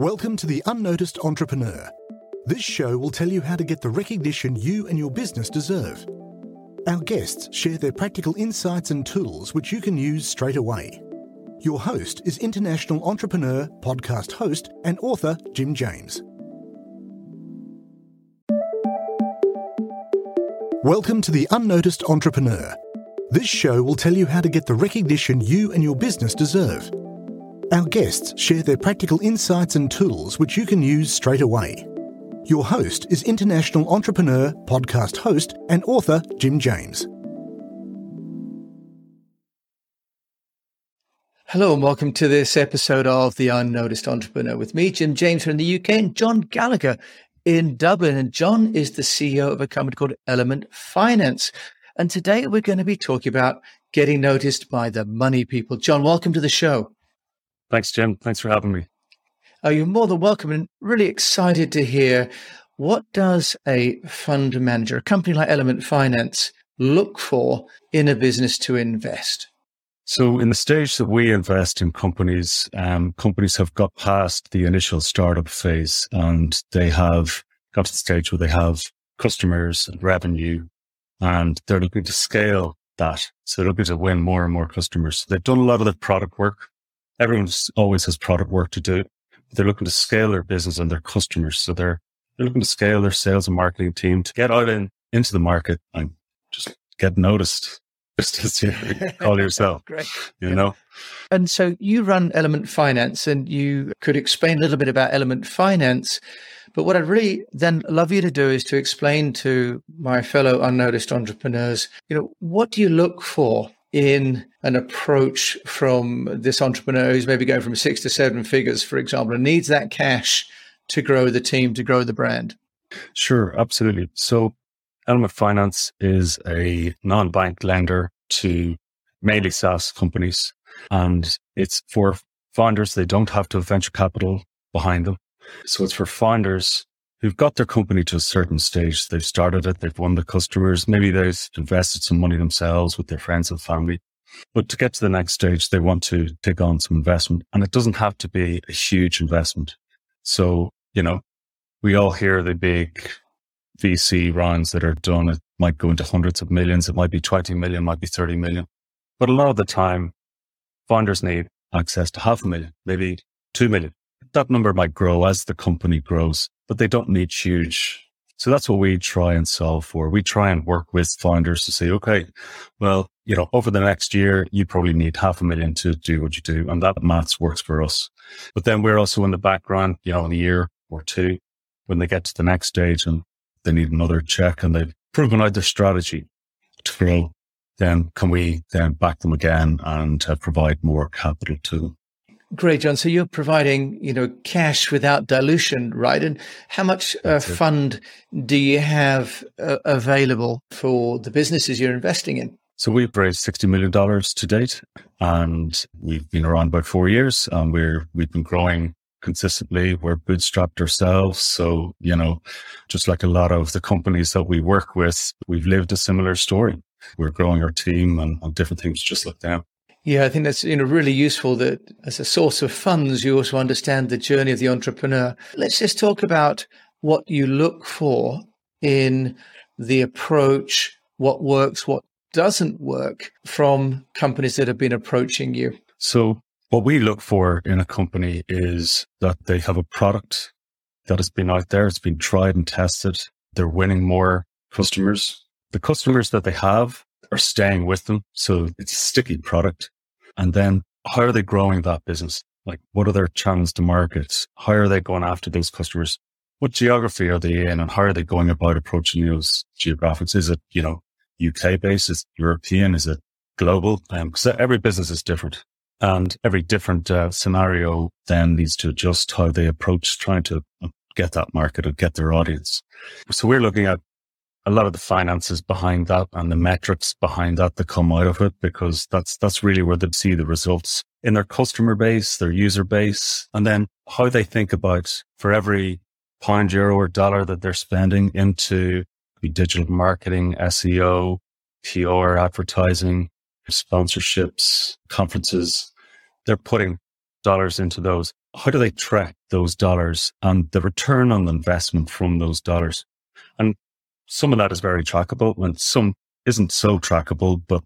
Welcome to The Unnoticed Entrepreneur. This show will tell you how to get the recognition you and your business deserve. Our guests share their practical insights and tools which you can use straight away. Your host is international entrepreneur, podcast host, and author Jim James. Welcome to The Unnoticed Entrepreneur. This show will tell you how to get the recognition you and your business deserve. Our guests share their practical insights and tools which you can use straight away. Your host is international entrepreneur, podcast host, and author Jim James. Hello and welcome to this episode of The Unnoticed Entrepreneur with me, Jim James from the UK, and John Gallagher in Dublin. And John is the CEO of a company called Element Finance. And today we're going to be talking about getting noticed by the money people. John, welcome to the show. Thanks, Jim. Thanks for having me. Oh, you're more than welcome and really excited to hear what does a fund manager, a company like Element Finance, look for in a business to invest? So, in the stage that we invest in companies, um, companies have got past the initial startup phase and they have got to the stage where they have customers and revenue and they're looking to scale that. So, they're looking to win more and more customers. They've done a lot of the product work. Everyone always has product work to do. They're looking to scale their business and their customers. So, they're, they're looking to scale their sales and marketing team to get out in, into the market and just get noticed just as you call yourself. Great. You know? And so you run Element Finance and you could explain a little bit about Element Finance. But what I'd really then love you to do is to explain to my fellow unnoticed entrepreneurs, you know, what do you look for in an approach from this entrepreneur who's maybe going from six to seven figures, for example, and needs that cash to grow the team, to grow the brand? Sure, absolutely. So Element Finance is a non-bank lender to mainly SaaS companies, and it's for founders. They don't have to have venture capital behind them. So it's for founders who've got their company to a certain stage. They've started it. They've won the customers. Maybe they've invested some money themselves with their friends and family. But to get to the next stage, they want to take on some investment and it doesn't have to be a huge investment. So, you know, we all hear the big VC rounds that are done. It might go into hundreds of millions. It might be 20 million, might be 30 million. But a lot of the time, founders need access to half a million, maybe 2 million. That number might grow as the company grows, but they don't need huge. So that's what we try and solve for. We try and work with founders to say, okay, well, you know, over the next year, you probably need half a million to do what you do. And that maths works for us. But then we're also in the background, you know, in a year or two, when they get to the next stage and they need another check and they've proven out their strategy to grow, then can we then back them again and uh, provide more capital to them? Great, John. So you're providing, you know, cash without dilution, right? And how much uh, fund do you have uh, available for the businesses you're investing in? So we've raised $60 million to date and we've been around about four years and we're, we've been growing consistently. We're bootstrapped ourselves. So, you know, just like a lot of the companies that we work with, we've lived a similar story. We're growing our team and, and different things just like them. Yeah, I think that's you know really useful that as a source of funds, you also understand the journey of the entrepreneur. Let's just talk about what you look for in the approach, what works, what doesn't work from companies that have been approaching you. So what we look for in a company is that they have a product that has been out there, it's been tried and tested. They're winning more customers. The customers that they have are staying with them. So it's a sticky product. And then how are they growing that business? Like what are their channels to market? How are they going after those customers? What geography are they in and how are they going about approaching those geographics? Is it, you know, UK based? Is European? Is it global? Um, every business is different. And every different uh, scenario then needs to adjust how they approach trying to uh, get that market or get their audience. So we're looking at a lot of the finances behind that and the metrics behind that that come out of it, because that's, that's really where they see the results in their customer base, their user base, and then how they think about for every pound, euro or dollar that they're spending into digital marketing, SEO, PR, advertising, sponsorships, conferences. They're putting dollars into those. how do they track those dollars and the return on investment from those dollars? And some of that is very trackable and some isn't so trackable, but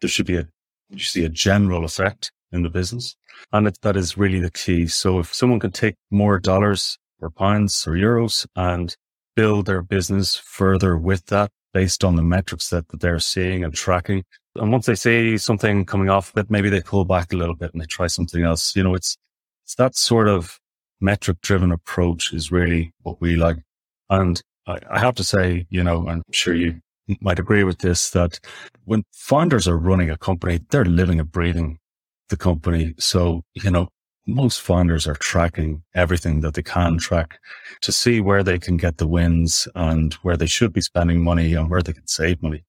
there should be a, you see a general effect in the business. And it, that is really the key. So if someone can take more dollars or pounds or euros and build their business further with that based on the metrics that, that they're seeing and tracking. And once they see something coming off it, maybe they pull back a little bit and they try something else. You know, it's, it's that sort of metric driven approach is really what we like. And I, I have to say, you know, I'm sure you might agree with this, that when founders are running a company, they're living and breathing the company. So, you know, most founders are tracking everything that they can track to see where they can get the wins and where they should be spending money and where they can save money.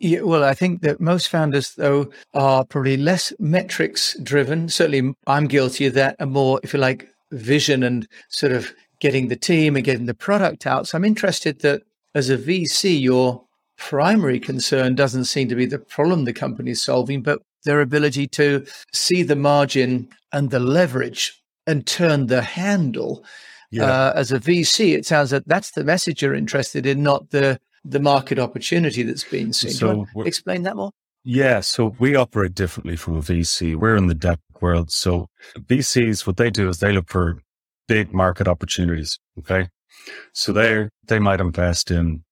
Yeah, well, I think that most founders, though, are probably less metrics driven. Certainly, I'm guilty of that, and more, if you like, vision and sort of getting the team and getting the product out. So I'm interested that as a VC, your primary concern doesn't seem to be the problem the company is solving, but their ability to see the margin and the leverage and turn the handle. Yeah. Uh, as a VC, it sounds that that's the message you're interested in, not the the market opportunity that's being seen. So explain that more? Yeah, so we operate differently from a VC. We're in the debt world. So VCs, what they do is they look for big market opportunities. Okay. So they they might invest in,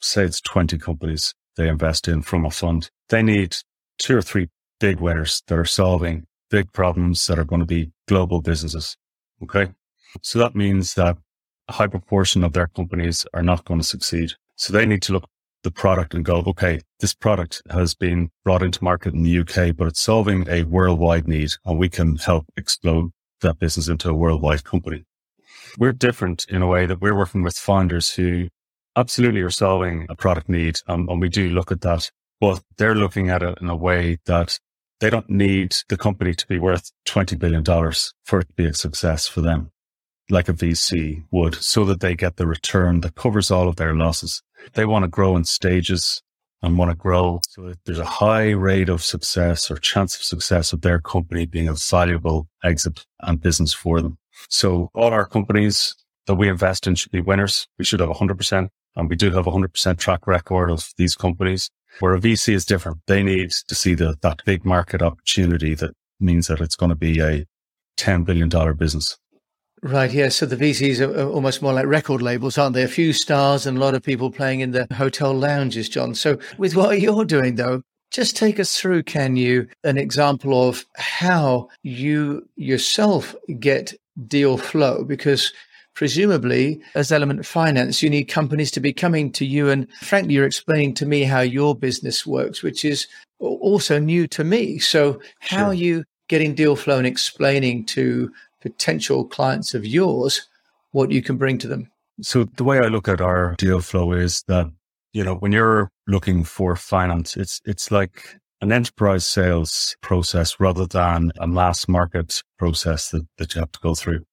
say it's 20 companies they invest in from a fund. They need two or three big winners that are solving big problems that are going to be global businesses. Okay. So that means that a high proportion of their companies are not going to succeed. So they need to look the product and go, okay, this product has been brought into market in the UK, but it's solving a worldwide need and we can help explode that business into a worldwide company. We're different in a way that we're working with founders who absolutely are solving a product need. Um, and we do look at that, but they're looking at it in a way that they don't need the company to be worth $20 billion for it to be a success for them, like a VC would, so that they get the return that covers all of their losses. They want to grow in stages and want to grow so that there's a high rate of success or chance of success of their company being a valuable exit and business for them. So all our companies that we invest in should be winners. We should have 100% and we do have a 100% track record of these companies. Where a VC is different. They need to see the, that big market opportunity that means that it's going to be a $10 billion business. Right, yeah. So the VCs are almost more like record labels, aren't they? A few stars and a lot of people playing in the hotel lounges, John. So with what you're doing, though, just take us through, can you, an example of how you yourself get deal flow? Because presumably as element finance you need companies to be coming to you and frankly you're explaining to me how your business works which is also new to me so how sure. are you getting deal flow and explaining to potential clients of yours what you can bring to them so the way i look at our deal flow is that you know when you're looking for finance it's it's like an enterprise sales process rather than a mass market process that, that you have to go through.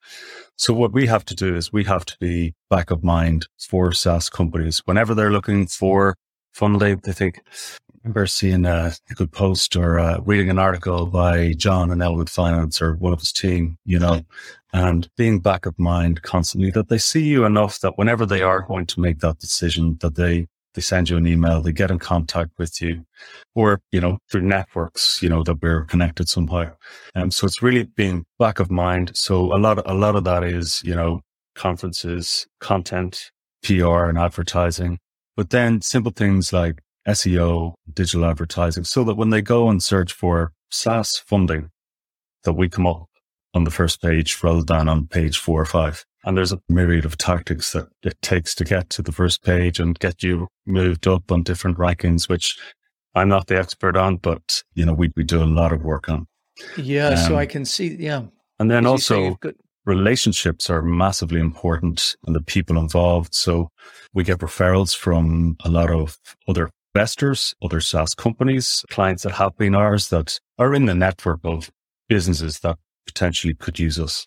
So what we have to do is we have to be back of mind for SaaS companies. Whenever they're looking for funding, they think, I remember seeing a, good post or uh, reading an article by John and Element Finance or one of his team, you know, and being back of mind constantly that they see you enough that whenever they are going to make that decision, that they they send you an email, they get in contact with you, or, you know, through networks, you know, that we're connected somehow. Um, so it's really being back of mind. So a lot, of, a lot of that is, you know, conferences, content, PR and advertising, but then simple things like SEO, digital advertising, so that when they go and search for SaaS funding, that we come up on the first page rather than on page four or five. And there's a myriad of tactics that it takes to get to the first page and get you moved up on different rankings, which I'm not the expert on, but you know, we, we do a lot of work on. Yeah. Um, so I can see, yeah. And then also relationships are massively important and the people involved. So we get referrals from a lot of other investors, other SaaS companies, clients that have been ours that are in the network of businesses that potentially could use us.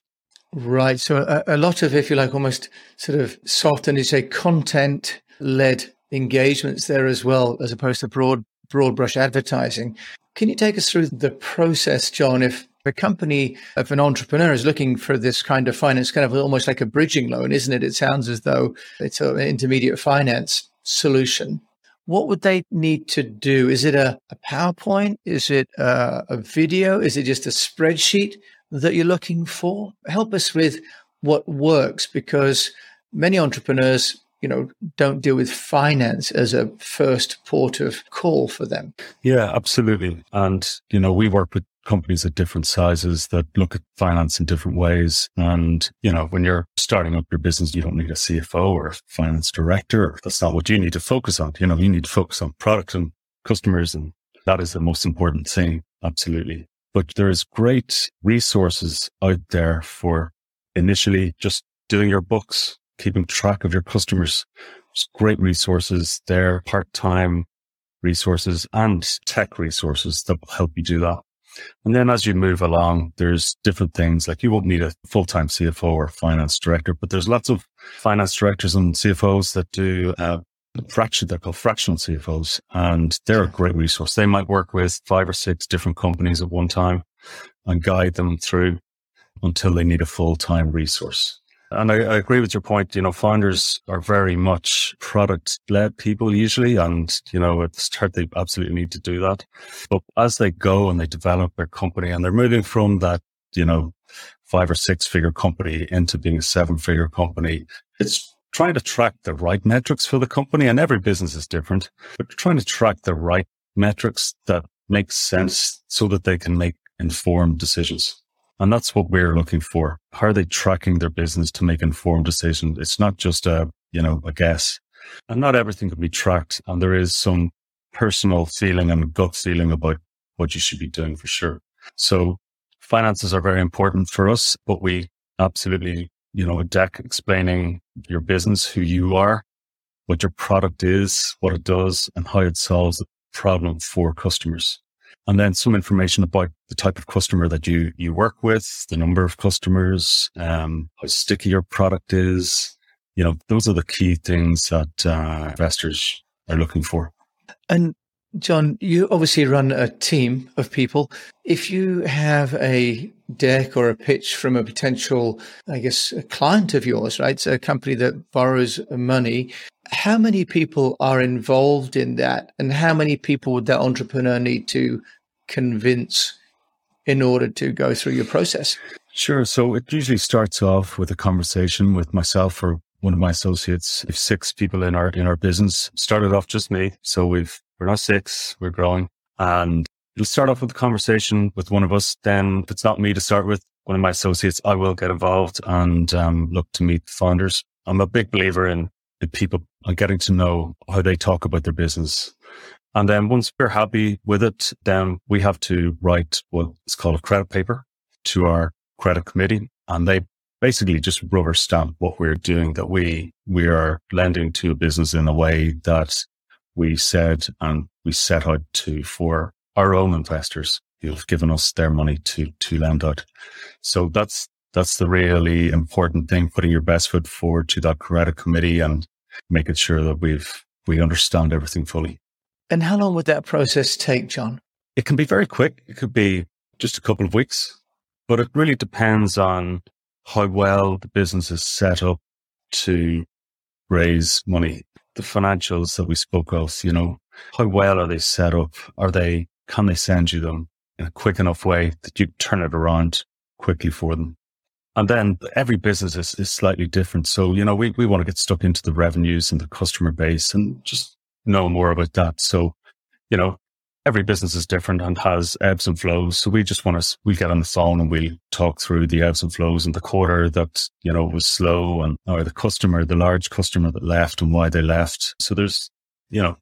Right. So a, a, lot of, if you like, almost sort of soft and you say content led engagements there as well, as opposed to broad broad brush advertising. Can you take us through the process, John? If a company, if an entrepreneur is looking for this kind of finance, kind of almost like a bridging loan, isn't it? It sounds as though it's an intermediate finance solution. What would they need to do? Is it a, a PowerPoint? Is it a, a video? Is it just a spreadsheet that you're looking for? Help us with what works because many entrepreneurs you know, don't deal with finance as a first port of call for them. Yeah, absolutely. And, you know, we work with companies at different sizes that look at finance in different ways. And, you know, when you're starting up your business, you don't need a CFO or a finance director. That's not what you need to focus on. You know, you need to focus on product and customers. And that is the most important thing. Absolutely. But there's great resources out there for initially just doing your books, keeping track of your customers. There's great resources there, part-time resources and tech resources that will help you do that. And then as you move along, there's different things like you won't need a full-time CFO or finance director, but there's lots of finance directors and CFOs that do uh, fraction, they're called fractional CFOs and they're a great resource. They might work with five or six different companies at one time and guide them through until they need a full-time resource. And I, I, agree with your point. You know, founders are very much product led people usually. And, you know, at the start, they absolutely need to do that. But as they go and they develop their company and they're moving from that, you know, five or six figure company into being a seven figure company, it's trying to track the right metrics for the company. And every business is different, but trying to track the right metrics that make sense so that they can make informed decisions. And that's what we're looking for. How are they tracking their business to make informed decisions? It's not just a, you know, a guess. And not everything can be tracked. And there is some personal feeling and gut feeling about what you should be doing for sure. So finances are very important for us, but we absolutely, you know, a deck explaining your business, who you are, what your product is, what it does, and how it solves the problem for customers and then some information about the type of customer that you you work with, the number of customers, um, how sticky your product is. You know, those are the key things that uh, investors are looking for. And John, you obviously run a team of people. If you have a deck or a pitch from a potential, I guess, a client of yours, right? So a company that borrows money, how many people are involved in that? And how many people would that entrepreneur need to convince in order to go through your process? Sure. So it usually starts off with a conversation with myself or one of my associates. If six people in our in our business started off just me, so we've we're not six, we're growing, and it'll start off with a conversation with one of us. Then, if it's not me to start with, one of my associates, I will get involved and um, look to meet the founders. I'm a big believer in, in people and getting to know how they talk about their business and then once we're happy with it, then we have to write what is called a credit paper to our credit committee. And they basically just rubber stamp what we're doing, that we, we are lending to a business in a way that we said and we set out to for our own investors who've given us their money to, to lend out. So that's, that's the really important thing, putting your best foot forward to that credit committee and making sure that we've, we understand everything fully. And how long would that process take, John? It can be very quick. It could be just a couple of weeks, but it really depends on how well the business is set up to raise money. The financials that we spoke of, you know, how well are they set up? Are they, can they send you them in a quick enough way that you turn it around quickly for them? And then every business is, is slightly different. So, you know, we, we want to get stuck into the revenues and the customer base and just know more about that. So, you know, every business is different and has ebbs and flows. So we just want to, we get on the phone and we'll talk through the ebbs and flows in the quarter that, you know, was slow and, or the customer, the large customer that left and why they left. So there's, you know,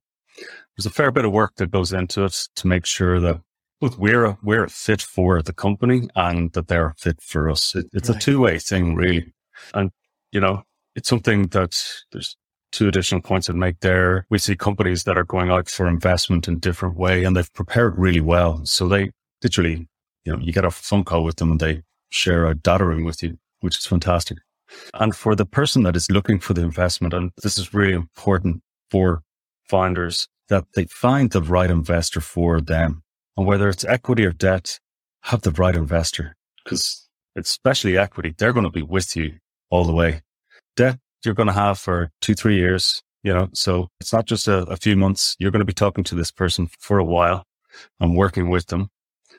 there's a fair bit of work that goes into it to make sure that both we're a, we're a fit for the company and that they're fit for us. It, it's right. a two way thing, really. And, you know, it's something that there's two additional points I'd make there. We see companies that are going out for investment in different way and they've prepared really well. So they literally, you know, you get a phone call with them and they share a data room with you, which is fantastic. And for the person that is looking for the investment, and this is really important for founders, that they find the right investor for them. And whether it's equity or debt, have the right investor because especially equity, they're going to be with you all the way. Debt you're going to have for two, three years, you know, so it's not just a, a few months. You're going to be talking to this person for a while and working with them.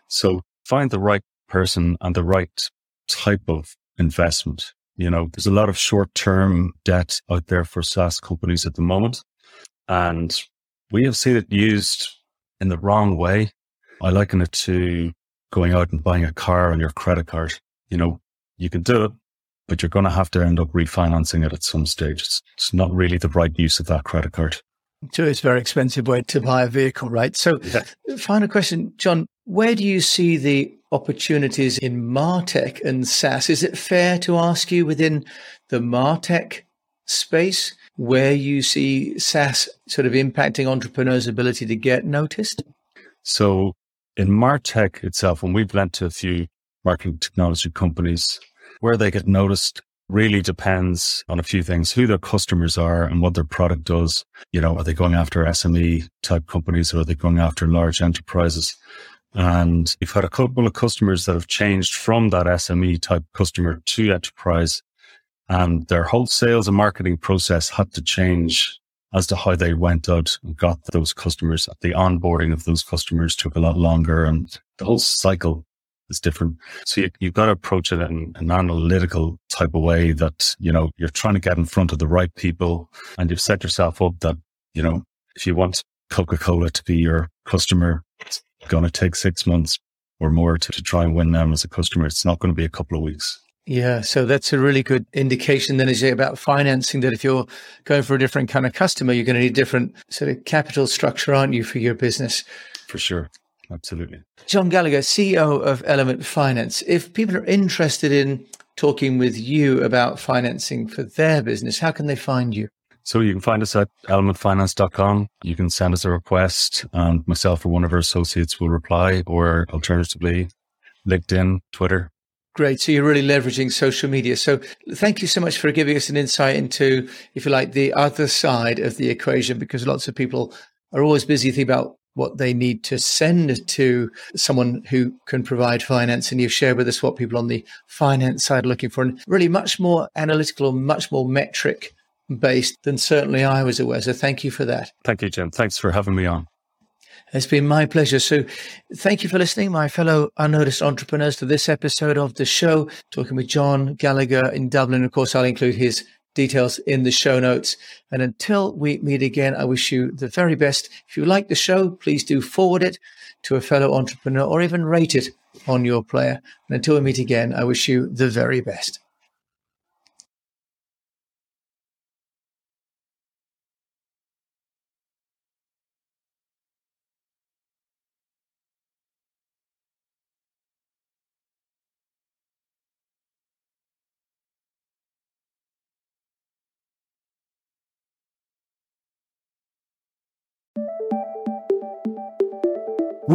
So find the right person and the right type of investment. You know, there's a lot of short term debt out there for SaaS companies at the moment. And we have seen it used in the wrong way. I liken it to going out and buying a car on your credit card. You know, you can do it, but you're going to have to end up refinancing it at some stage. It's, it's not really the right use of that credit card. So it's a very expensive way to buy a vehicle, right? So, yeah. final question, John, where do you see the opportunities in Martech and SaaS? Is it fair to ask you within the Martech space where you see SaaS sort of impacting entrepreneurs' ability to get noticed? So, in Martech itself, when we've lent to a few marketing technology companies, where they get noticed really depends on a few things who their customers are and what their product does. You know, are they going after SME type companies or are they going after large enterprises? And we've had a couple of customers that have changed from that SME type customer to enterprise and their whole sales and marketing process had to change as to how they went out and got those customers. The onboarding of those customers took a lot longer and the whole cycle is different. So you, have got to approach it in an analytical type of way that, you know, you're trying to get in front of the right people and you've set yourself up that, you know, if you want Coca-Cola to be your customer, it's going to take six months or more to, to try and win them as a customer. It's not going to be a couple of weeks. Yeah, so that's a really good indication then is it about financing that if you're going for a different kind of customer, you're going to need different sort of capital structure, aren't you, for your business? For sure. Absolutely. John Gallagher, CEO of Element Finance. If people are interested in talking with you about financing for their business, how can they find you? So you can find us at elementfinance.com. You can send us a request and myself or one of our associates will reply or alternatively LinkedIn, Twitter. Great. So you're really leveraging social media. So thank you so much for giving us an insight into, if you like, the other side of the equation, because lots of people are always busy thinking about what they need to send to someone who can provide finance. And you've shared with us what people on the finance side are looking for, and really much more analytical, or much more metric based than certainly I was aware. So thank you for that. Thank you, Jim. Thanks for having me on. It's been my pleasure. So, thank you for listening, my fellow unnoticed entrepreneurs, to this episode of the show, talking with John Gallagher in Dublin. Of course, I'll include his details in the show notes. And until we meet again, I wish you the very best. If you like the show, please do forward it to a fellow entrepreneur or even rate it on your player. And until we meet again, I wish you the very best.